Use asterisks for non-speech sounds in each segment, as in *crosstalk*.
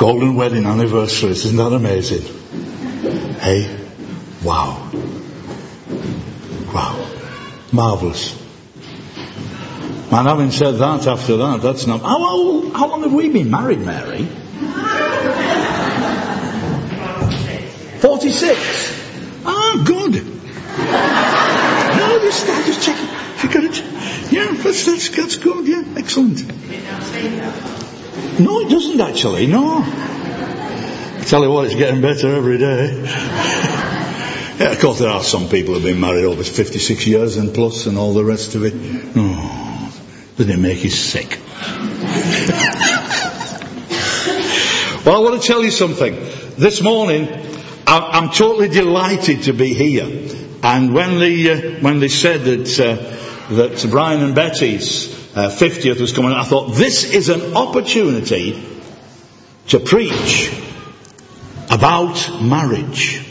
golden wedding anniversaries. Isn't that amazing? Hey? Wow. Wow. Marvellous. And having said that, after that, that's not. How, how, how long have we been married, Mary? 46. Ah, good. No, just, I just checking. You got it. Yeah, that's, that's, that's good. Yeah, excellent. No, it doesn't actually. No. I tell you what, it's getting better every day. *laughs* yeah, of course, there are some people who've been married over 56 years and plus and all the rest of it. Oh, doesn't it make you sick? *laughs* well, I want to tell you something. This morning, I'm totally delighted to be here. And when they, uh, when they said that, uh, that Brian and Betty's uh, 50th was coming, I thought this is an opportunity to preach about marriage.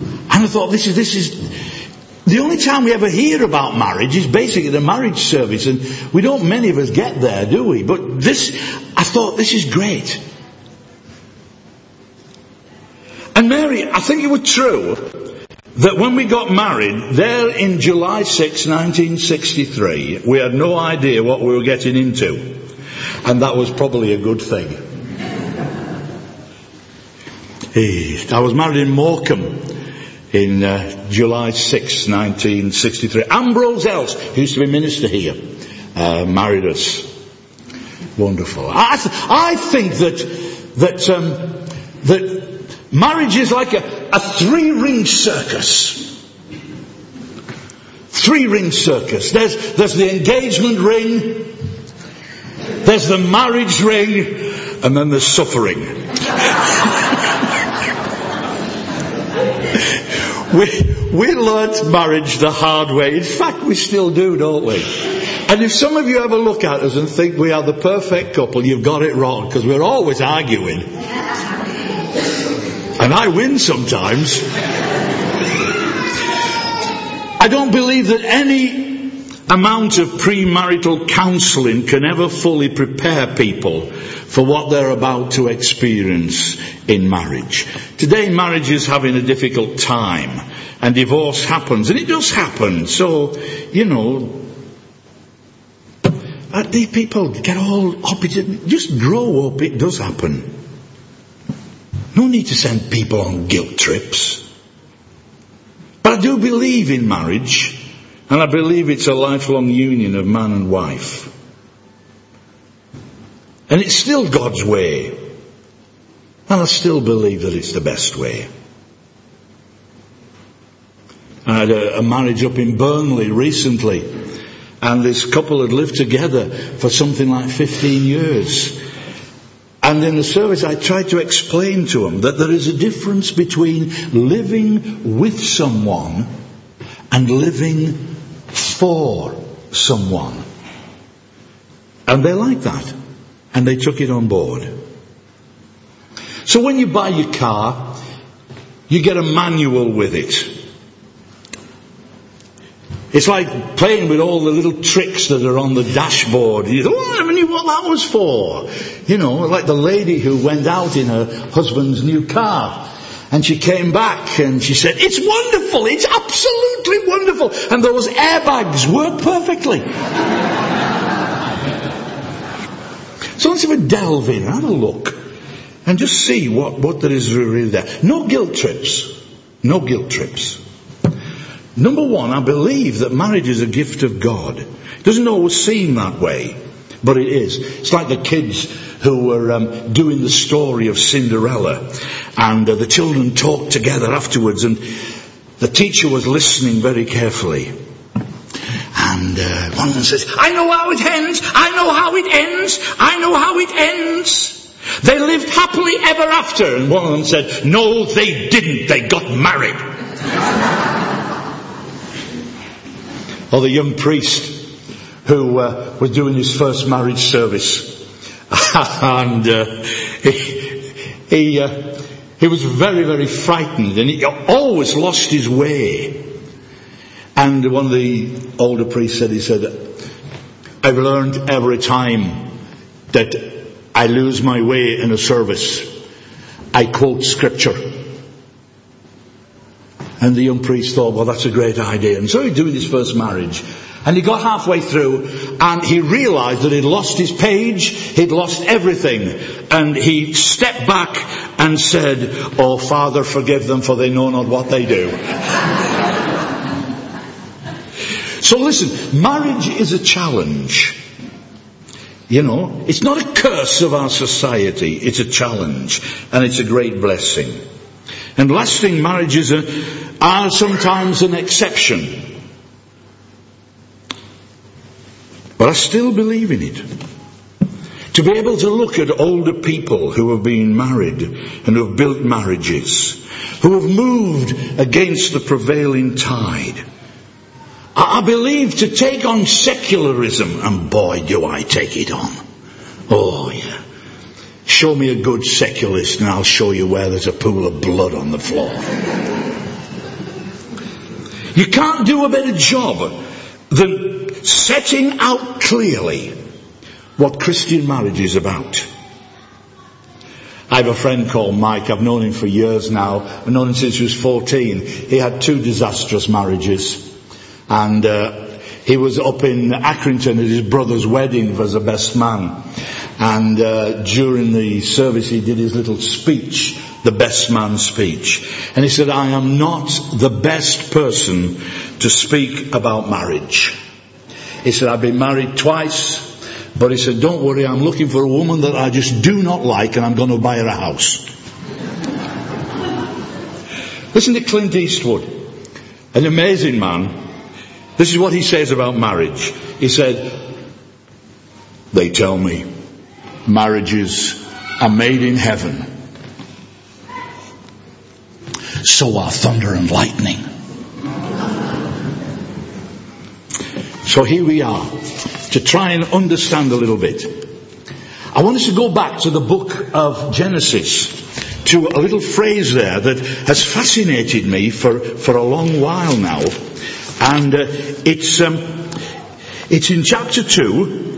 And I thought this is, this is, the only time we ever hear about marriage is basically the marriage service, and we don't, many of us get there, do we? But this, I thought this is great. And Mary, I think it was true that when we got married, there in July 6, 1963, we had no idea what we were getting into. And that was probably a good thing. *laughs* I was married in Morecambe in uh, July 6, 1963. Ambrose Ellis, who used to be minister here, uh, married us. Wonderful. I, I think that, that, um, that Marriage is like a, a three ring circus. Three ring circus. There's, there's the engagement ring, there's the marriage ring, and then there's suffering. *laughs* we, we learnt marriage the hard way. In fact, we still do, don't we? And if some of you ever look at us and think we are the perfect couple, you've got it wrong, because we're always arguing. And I win sometimes. I don't believe that any amount of premarital counseling can ever fully prepare people for what they're about to experience in marriage. Today marriage is having a difficult time and divorce happens and it does happen. So, you know, uh, these people get all up, just grow up, it does happen. No need to send people on guilt trips. But I do believe in marriage, and I believe it's a lifelong union of man and wife. And it's still God's way. And I still believe that it's the best way. I had a, a marriage up in Burnley recently, and this couple had lived together for something like 15 years. And in the service, I tried to explain to them that there is a difference between living with someone and living for someone. And they like that. And they took it on board. So when you buy your car, you get a manual with it. It's like playing with all the little tricks that are on the dashboard. You oh, Was for. You know, like the lady who went out in her husband's new car. And she came back and she said, it's wonderful, it's absolutely wonderful. And those airbags work perfectly. *laughs* so let's have a delve in, have a look, and just see what, what there is really there. No guilt trips. No guilt trips. Number one, I believe that marriage is a gift of God. It doesn't always seem that way, but it is. It's like the kids who were um, doing the story of Cinderella, and uh, the children talked together afterwards, and the teacher was listening very carefully. And uh, one of them says, I know how it ends, I know how it ends, I know how it ends. They lived happily ever after. And one of them said, No, they didn't, they got married *laughs* or the young priest who uh, was doing his first marriage service. *laughs* and uh, he, he, uh, he was very, very frightened and he always lost his way. And one of the older priests said, he said, I've learned every time that I lose my way in a service. I quote scripture. And the young priest thought, well, that's a great idea. And so he'd do his first marriage. And he got halfway through and he realized that he'd lost his page, he'd lost everything. And he stepped back and said, Oh, Father, forgive them for they know not what they do. *laughs* so listen, marriage is a challenge. You know, it's not a curse of our society, it's a challenge, and it's a great blessing. And lasting marriages are, are sometimes an exception. But I still believe in it. To be able to look at older people who have been married and who have built marriages, who have moved against the prevailing tide. I believe to take on secularism, and boy do I take it on. Oh yeah. Show me a good secularist and I'll show you where there's a pool of blood on the floor. You can't do a better job than setting out clearly what Christian marriage is about. I have a friend called Mike. I've known him for years now. I've known him since he was 14. He had two disastrous marriages. And uh, he was up in Accrington at his brother's wedding as a best man. And uh, during the service, he did his little speech, the best man speech. And he said, I am not the best person to speak about marriage. He said, I've been married twice, but he said, don't worry, I'm looking for a woman that I just do not like and I'm going to buy her a house. Listen to Clint Eastwood, an amazing man. This is what he says about marriage. He said, they tell me marriages are made in heaven. So are thunder and lightning. So here we are to try and understand a little bit. I want us to go back to the book of Genesis to a little phrase there that has fascinated me for, for a long while now. And uh, it's, um, it's in chapter 2,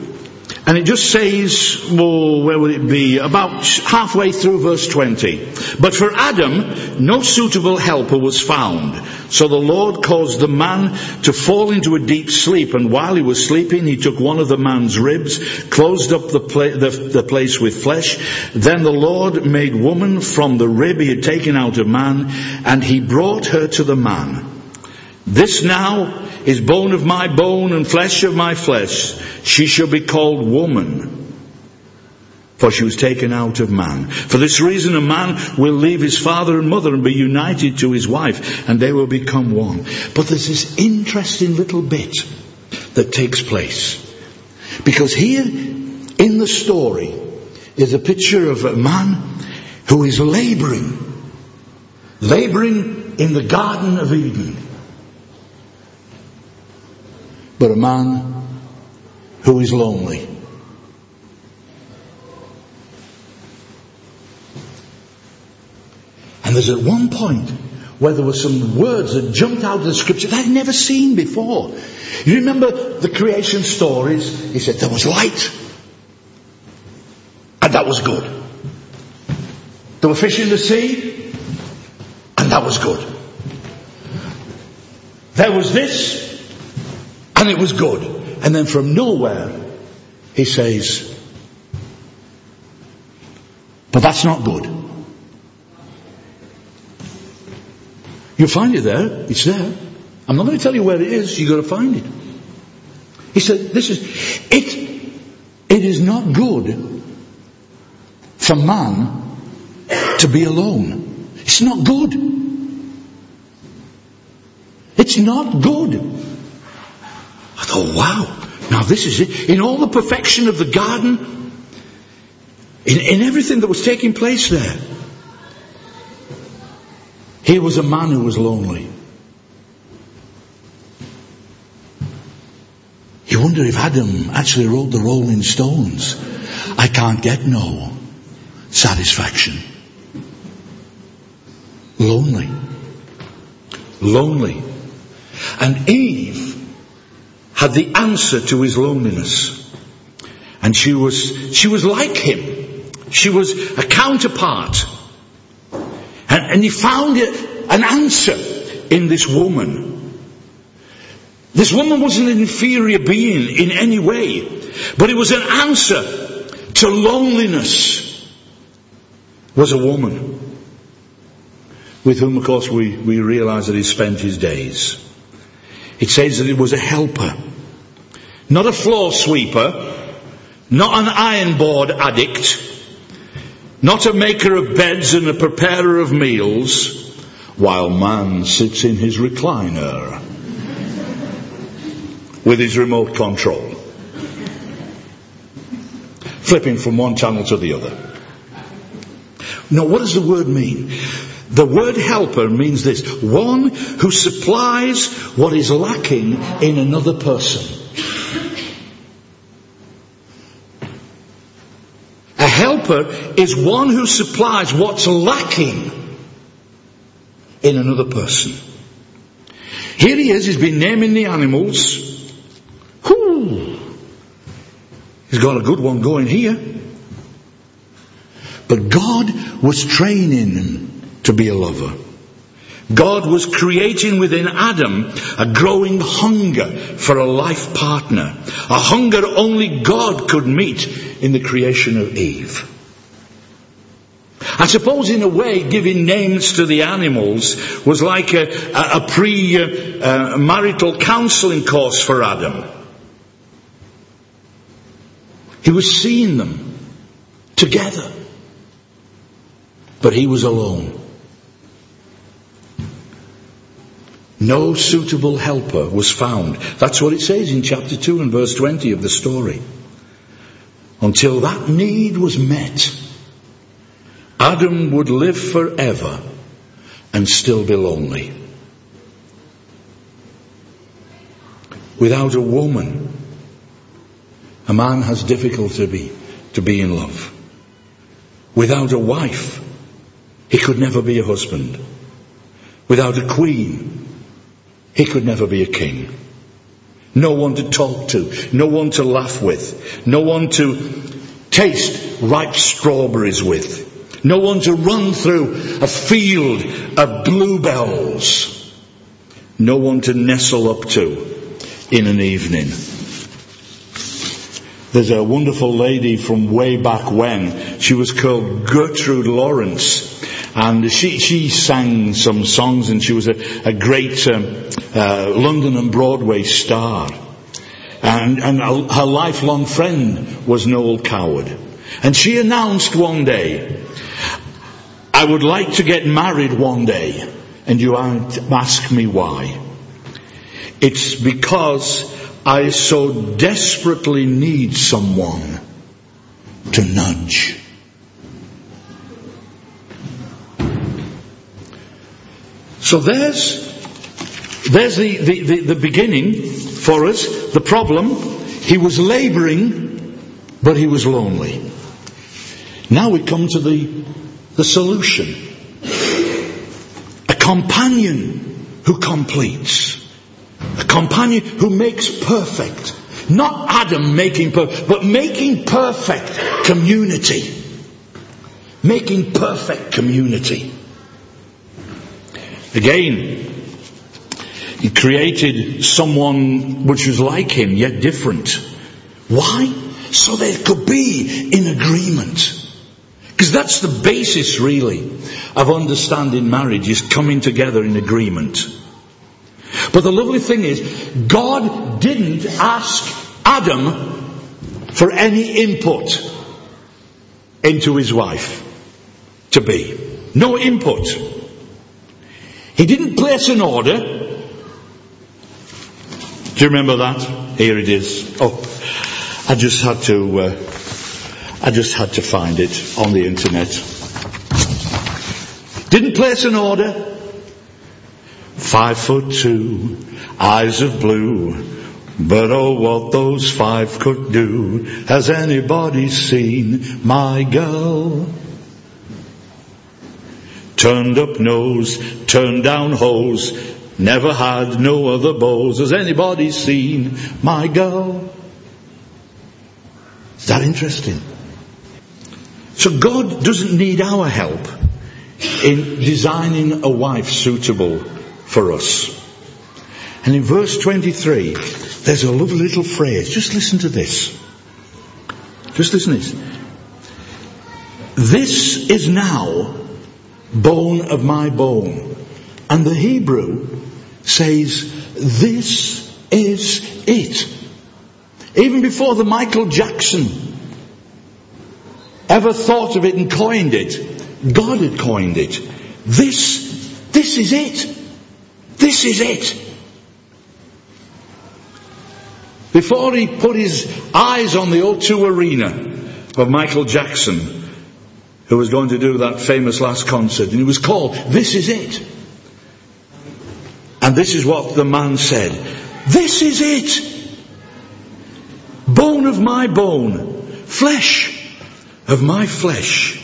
and it just says, well, where would it be? About halfway through verse 20. But for Adam, no suitable helper was found. So the Lord caused the man to fall into a deep sleep, and while he was sleeping, he took one of the man's ribs, closed up the, pla- the, the place with flesh. Then the Lord made woman from the rib he had taken out of man, and he brought her to the man. This now is bone of my bone and flesh of my flesh. She shall be called woman. For she was taken out of man. For this reason a man will leave his father and mother and be united to his wife and they will become one. But there's this interesting little bit that takes place. Because here in the story is a picture of a man who is laboring. Laboring in the Garden of Eden but a man who is lonely. And there's at one point where there were some words that jumped out of the scripture that I'd never seen before. You remember the creation stories? He said there was light. And that was good. There were fish in the sea. And that was good. There was this. And it was good. And then from nowhere, he says, but that's not good. You'll find it there. It's there. I'm not going to tell you where it is. You've got to find it. He said, this is, it, it is not good for man to be alone. It's not good. It's not good. Thought, wow, now this is it. In all the perfection of the garden, in, in everything that was taking place there, here was a man who was lonely. You wonder if Adam actually wrote the Rolling Stones. I can't get no satisfaction. Lonely. Lonely. And Eve had the answer to his loneliness. And she was, she was like him. She was a counterpart. And, and he found an answer in this woman. This woman wasn't an inferior being in any way, but it was an answer to loneliness. Was a woman with whom, of course, we, we realize that he spent his days. It says that it was a helper, not a floor sweeper, not an iron board addict, not a maker of beds and a preparer of meals, while man sits in his recliner with his remote control, flipping from one channel to the other. Now, what does the word mean? The word helper means this one who supplies what is lacking in another person. A helper is one who supplies what's lacking in another person. Here he is, he's been naming the animals. Whoo! He's got a good one going here. But God was training him to be a lover. God was creating within Adam a growing hunger for a life partner, a hunger only God could meet in the creation of Eve. I suppose in a way giving names to the animals was like a, a, a pre-marital uh, counseling course for Adam. He was seeing them together, but he was alone. No suitable helper was found. That's what it says in chapter 2 and verse 20 of the story. Until that need was met, Adam would live forever and still be lonely. Without a woman, a man has difficulty to be, to be in love. Without a wife, he could never be a husband. Without a queen, he could never be a king. No one to talk to, no one to laugh with, no one to taste ripe strawberries with, no one to run through a field of bluebells, no one to nestle up to in an evening. There's a wonderful lady from way back when. She was called Gertrude Lawrence. And she, she sang some songs and she was a, a great um, uh, London and Broadway star. And, and her lifelong friend was Noel Coward. And she announced one day, I would like to get married one day. And you ask me why. It's because I so desperately need someone to nudge. So there's, there's the, the, the, the beginning for us, the problem. He was laboring, but he was lonely. Now we come to the, the solution. A companion who completes. A companion who makes perfect. Not Adam making perfect, but making perfect community. Making perfect community. Again, he created someone which was like him, yet different. Why? So they could be in agreement. Because that's the basis, really, of understanding marriage, is coming together in agreement. But the lovely thing is, God didn't ask Adam for any input into his wife to be. No input. He didn't place an order. Do you remember that? Here it is. Oh, I just had to, uh, I just had to find it on the internet. Didn't place an order. Five foot two, eyes of blue. But oh, what those five could do. Has anybody seen my girl? Turned up nose, turned down hose, never had no other beaux. Has anybody seen my girl? Is that interesting? So God doesn't need our help in designing a wife suitable for us. And in verse 23, there's a lovely little phrase. Just listen to this. Just listen to this. This is now bone of my bone. And the Hebrew says, this is it. Even before the Michael Jackson ever thought of it and coined it, God had coined it. This, this is it. This is it. Before he put his eyes on the O2 arena of Michael Jackson, who was going to do that famous last concert, and he was called, This is it. And this is what the man said. This is it. Bone of my bone, flesh of my flesh.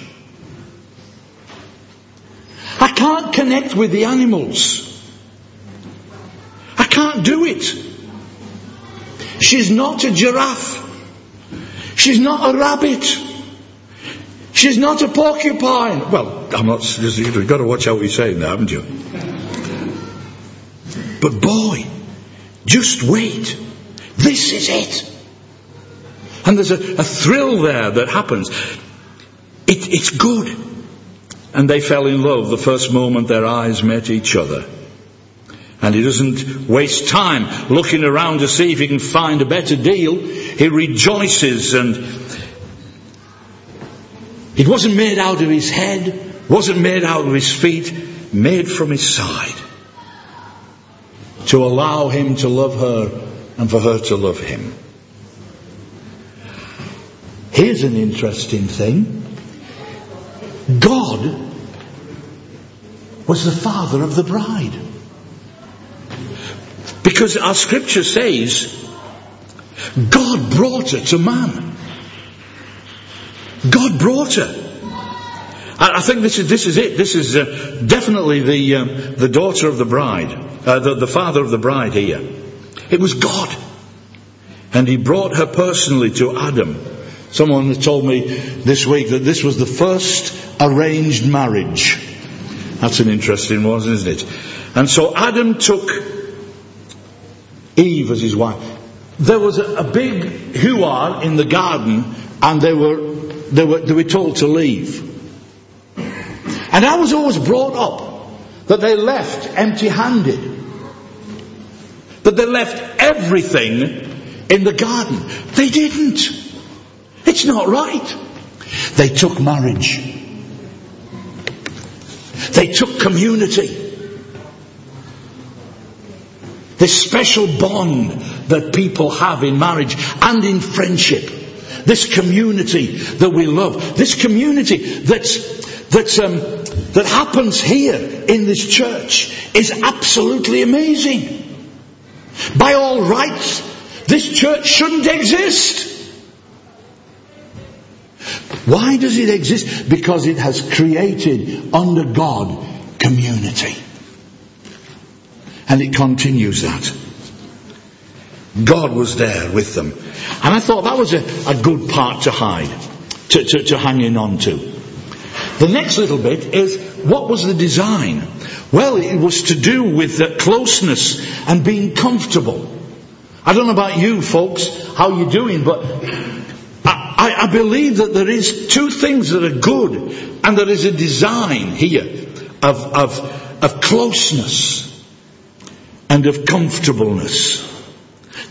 I can't connect with the animals. I can't do it. She's not a giraffe. She's not a rabbit. She's not a porcupine. Well, I'm not, you've got to watch out what you're saying there, haven't you? But boy, just wait. This is it. And there's a, a thrill there that happens. It, it's good. And they fell in love the first moment their eyes met each other. And he doesn't waste time looking around to see if he can find a better deal. He rejoices and it wasn't made out of his head, wasn't made out of his feet, made from his side. To allow him to love her and for her to love him. Here's an interesting thing. God was the father of the bride. Because our scripture says, God brought her to man. God brought her. I think this is, this is it. This is uh, definitely the, um, the daughter of the bride, uh, the, the father of the bride here. It was God. And he brought her personally to Adam. Someone told me this week that this was the first arranged marriage. That's an interesting one, isn't it? And so Adam took Eve as his wife. There was a, a big hoo in the garden and they were they were, they were told to leave. And I was always brought up that they left empty handed. That they left everything in the garden. They didn't. It's not right. They took marriage. They took community. This special bond that people have in marriage and in friendship. This community that we love. This community that's, that's, um, that happens here in this church is absolutely amazing. By all rights, this church shouldn't exist. Why does it exist? Because it has created under God community. And it continues that. God was there with them. And I thought that was a, a good part to hide, to, to, to hanging on to. The next little bit is what was the design? Well, it was to do with the closeness and being comfortable. I don't know about you folks, how you're doing, but I, I, believe that there is two things that are good and there is a design here of, of, of closeness and of comfortableness.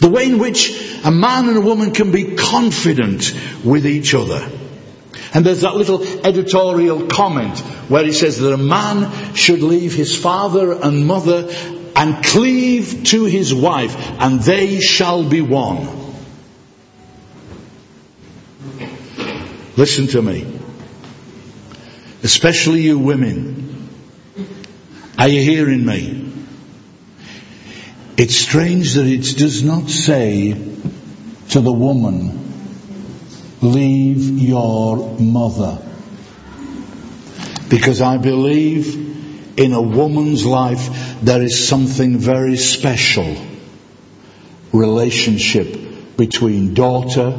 The way in which a man and a woman can be confident with each other. And there's that little editorial comment where he says that a man should leave his father and mother and cleave to his wife and they shall be one. Listen to me. Especially you women. Are you hearing me? It's strange that it does not say to the woman, leave your mother. Because I believe in a woman's life there is something very special. Relationship between daughter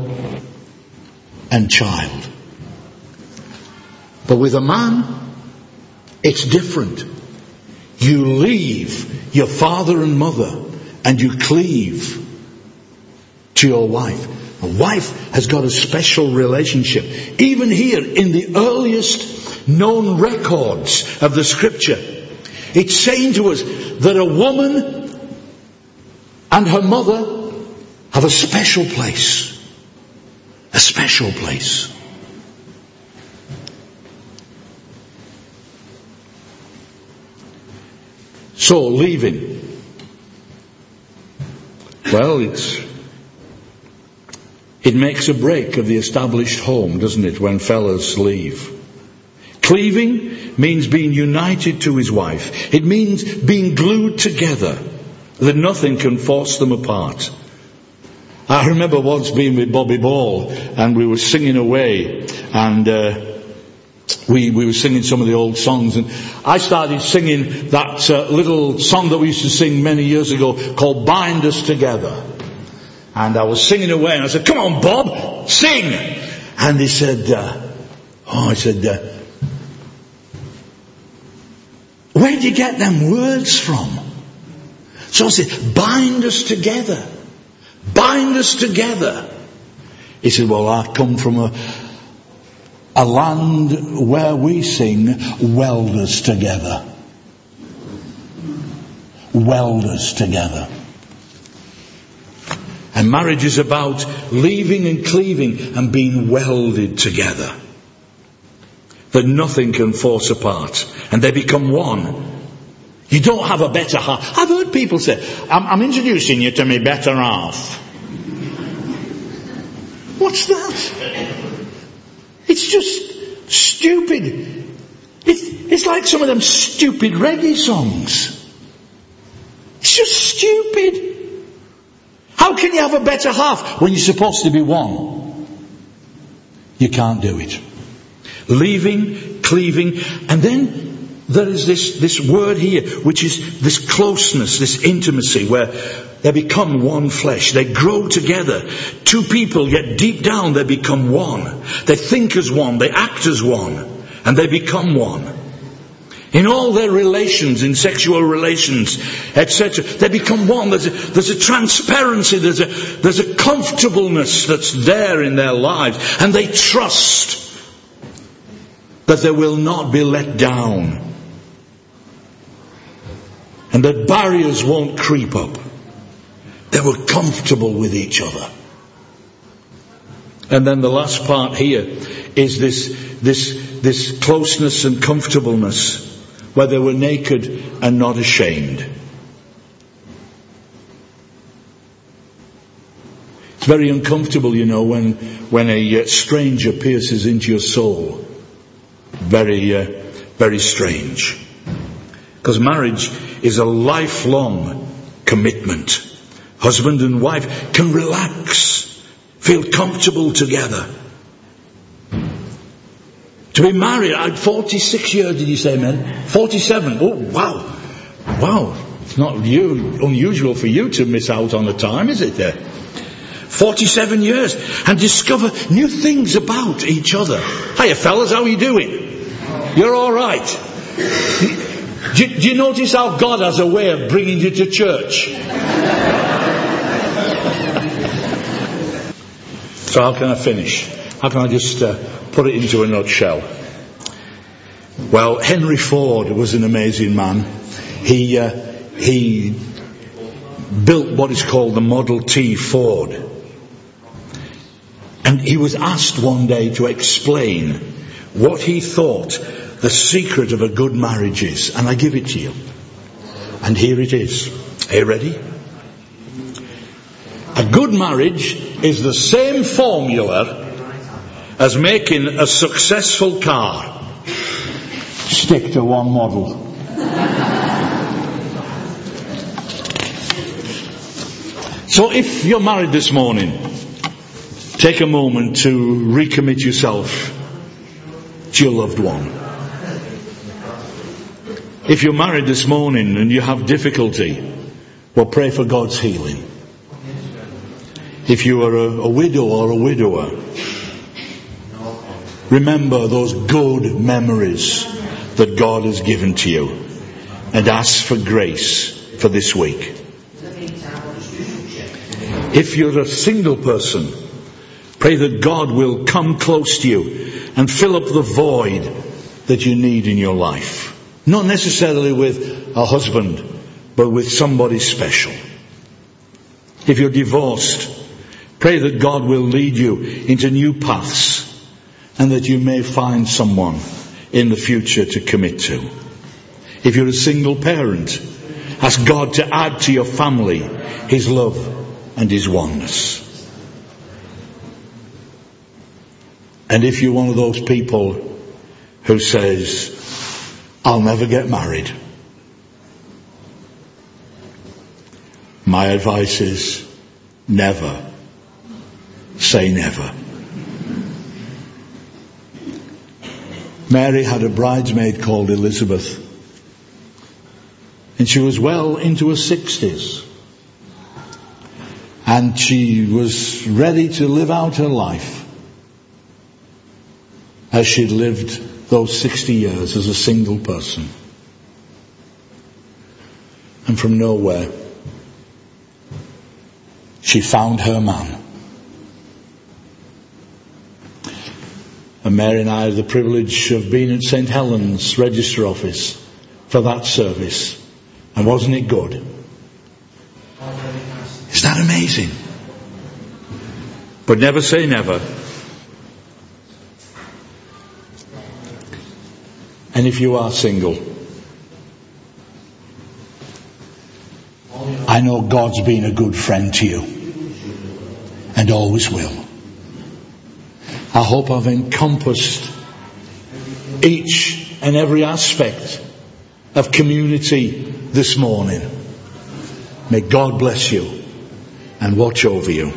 and child. But with a man, it's different. You leave your father and mother and you cleave to your wife. A wife has got a special relationship. Even here in the earliest known records of the scripture, it's saying to us that a woman and her mother have a special place. A special place. So, leaving. Well, it's, it makes a break of the established home, doesn't it, when fellas leave. Cleaving means being united to his wife. It means being glued together, that nothing can force them apart. I remember once being with Bobby Ball and we were singing away and uh, we, we were singing some of the old songs and I started singing that uh, little song that we used to sing many years ago called Bind Us Together. And I was singing away and I said, come on Bob, sing! And he said, uh, oh, I said, uh, where did you get them words from? So I said, bind us together. Bind us together. He said, well, I come from a, a land where we sing weld us together. Weld us together. And marriage is about leaving and cleaving and being welded together. That nothing can force apart. And they become one. You don't have a better half. I've heard people say, I'm, I'm introducing you to my better half. What's that? It's just stupid. It's, it's like some of them stupid reggae songs. It's just stupid. How can you have a better half when you're supposed to be one? You can't do it. Leaving, cleaving, and then there is this, this word here, which is this closeness, this intimacy, where they become one flesh. They grow together. Two people, yet deep down they become one. They think as one, they act as one, and they become one. In all their relations, in sexual relations, etc., they become one. There's a, there's a transparency, there's a, there's a comfortableness that's there in their lives, and they trust that they will not be let down, and that barriers won't creep up. They were comfortable with each other. And then the last part here is this, this, this closeness and comfortableness where they were naked and not ashamed. It's very uncomfortable, you know, when, when a uh, stranger pierces into your soul. Very, uh, very strange. Because marriage is a lifelong commitment. Husband and wife can relax, feel comfortable together. To be married at 46 years, did you say, man? 47. Oh, wow. Wow. It's not you, unusual for you to miss out on the time, is it there? 47 years and discover new things about each other. Hiya fellas, how are you doing? You're alright. Do, do you notice how God has a way of bringing you to church? So how can I finish? How can I just uh, put it into a nutshell? Well, Henry Ford was an amazing man. He uh, he built what is called the Model T Ford, and he was asked one day to explain what he thought the secret of a good marriage is, and I give it to you. And here it is. Are you ready? A good marriage is the same formula as making a successful car. Stick to one model. so if you're married this morning, take a moment to recommit yourself to your loved one. If you're married this morning and you have difficulty, well pray for God's healing. If you are a, a widow or a widower, remember those good memories that God has given to you and ask for grace for this week. If you're a single person, pray that God will come close to you and fill up the void that you need in your life. Not necessarily with a husband, but with somebody special. If you're divorced, pray that God will lead you into new paths and that you may find someone in the future to commit to. If you're a single parent, ask God to add to your family His love and His oneness. And if you're one of those people who says, I'll never get married, my advice is never say never. Mary had a bridesmaid called Elizabeth. And she was well into her sixties. And she was ready to live out her life as she'd lived those 60 years as a single person. And from nowhere, she found her man. And Mary and I had the privilege of being at St. Helens Register Office for that service. And wasn't it good? Isn't that amazing? But never say never. And if you are single, I know God's been a good friend to you and always will. I hope I've encompassed each and every aspect of community this morning. May God bless you and watch over you.